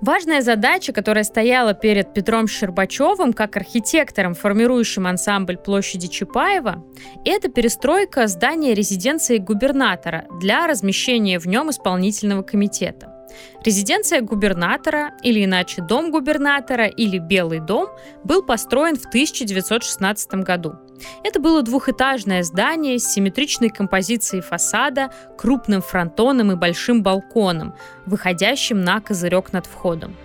Важная задача, которая стояла перед Петром Щербачевым как архитектором, формирующим ансамбль площади Чапаева, это перестройка здания резиденции губернатора для размещения в нем исполнительного комитета. Резиденция губернатора, или иначе дом губернатора или Белый дом, был построен в 1916 году. Это было двухэтажное здание с симметричной композицией фасада, крупным фронтоном и большим балконом, выходящим на козырек над входом.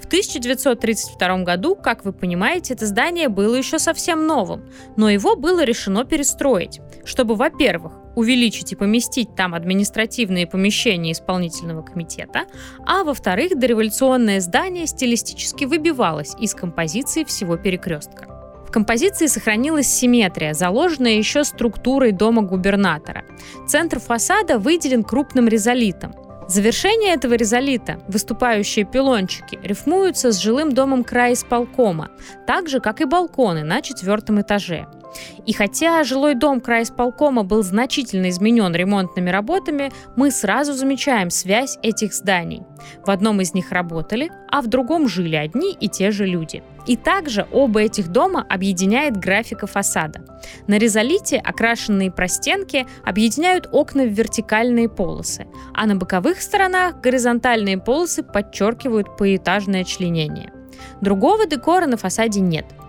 В 1932 году, как вы понимаете, это здание было еще совсем новым, но его было решено перестроить, чтобы, во-первых, увеличить и поместить там административные помещения исполнительного комитета, а во-вторых, дореволюционное здание стилистически выбивалось из композиции всего перекрестка. Композиции сохранилась симметрия, заложенная еще структурой дома губернатора. Центр фасада выделен крупным резолитом. Завершение этого резолита, выступающие пилончики, рифмуются с жилым домом края исполкома, так же, как и балконы на четвертом этаже – и хотя жилой дом края исполкома был значительно изменен ремонтными работами, мы сразу замечаем связь этих зданий. В одном из них работали, а в другом жили одни и те же люди. И также оба этих дома объединяет графика фасада. На резолите окрашенные простенки объединяют окна в вертикальные полосы, а на боковых сторонах горизонтальные полосы подчеркивают поэтажное членение. Другого декора на фасаде нет –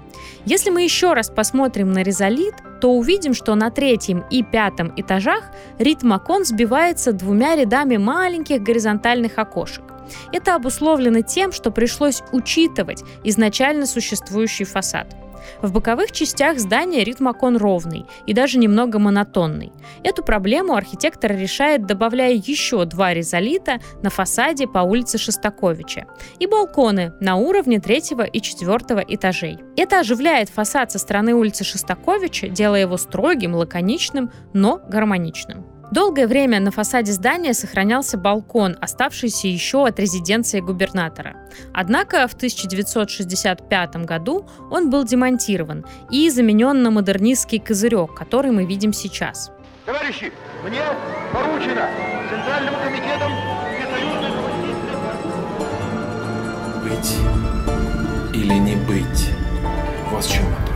если мы еще раз посмотрим на резолит, то увидим, что на третьем и пятом этажах ритм окон сбивается двумя рядами маленьких горизонтальных окошек. Это обусловлено тем, что пришлось учитывать изначально существующий фасад – в боковых частях здания ритм окон ровный и даже немного монотонный. Эту проблему архитектор решает, добавляя еще два резолита на фасаде по улице Шостаковича и балконы на уровне третьего и четвертого этажей. Это оживляет фасад со стороны улицы Шостаковича, делая его строгим, лаконичным, но гармоничным. Долгое время на фасаде здания сохранялся балкон, оставшийся еще от резиденции губернатора. Однако в 1965 году он был демонтирован и заменен на модернистский козырек, который мы видим сейчас. Товарищи, мне поручено Центральным комитетом Быть или не быть? Вот в чем вопрос.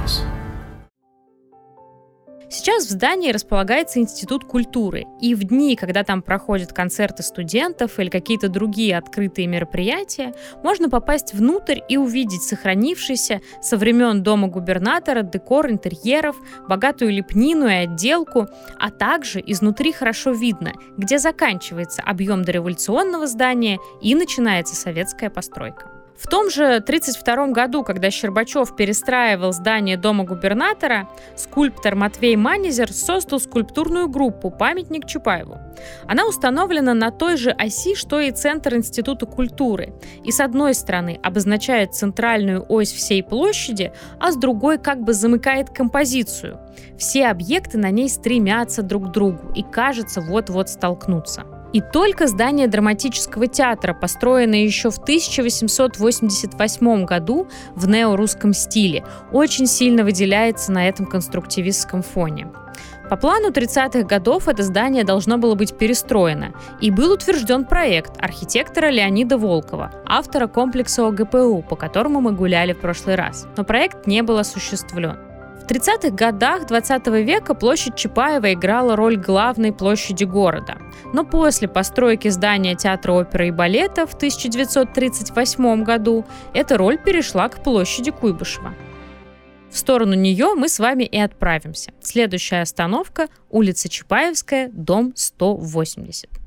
Сейчас в здании располагается Институт культуры, и в дни, когда там проходят концерты студентов или какие-то другие открытые мероприятия, можно попасть внутрь и увидеть сохранившийся со времен дома губернатора декор интерьеров, богатую лепнину и отделку, а также изнутри хорошо видно, где заканчивается объем дореволюционного здания и начинается советская постройка. В том же 1932 году, когда Щербачев перестраивал здание дома губернатора, скульптор Матвей Манизер создал скульптурную группу «Памятник Чапаеву». Она установлена на той же оси, что и Центр Института культуры, и с одной стороны обозначает центральную ось всей площади, а с другой как бы замыкает композицию. Все объекты на ней стремятся друг к другу и, кажется, вот-вот столкнутся. И только здание драматического театра, построенное еще в 1888 году в неорусском стиле, очень сильно выделяется на этом конструктивистском фоне. По плану 30-х годов это здание должно было быть перестроено, и был утвержден проект архитектора Леонида Волкова, автора комплекса ОГПУ, по которому мы гуляли в прошлый раз. Но проект не был осуществлен. В 30-х годах 20 века площадь Чапаева играла роль главной площади города. Но после постройки здания театра оперы и балета в 1938 году эта роль перешла к площади Куйбышева. В сторону нее мы с вами и отправимся. Следующая остановка – улица Чапаевская, дом 180.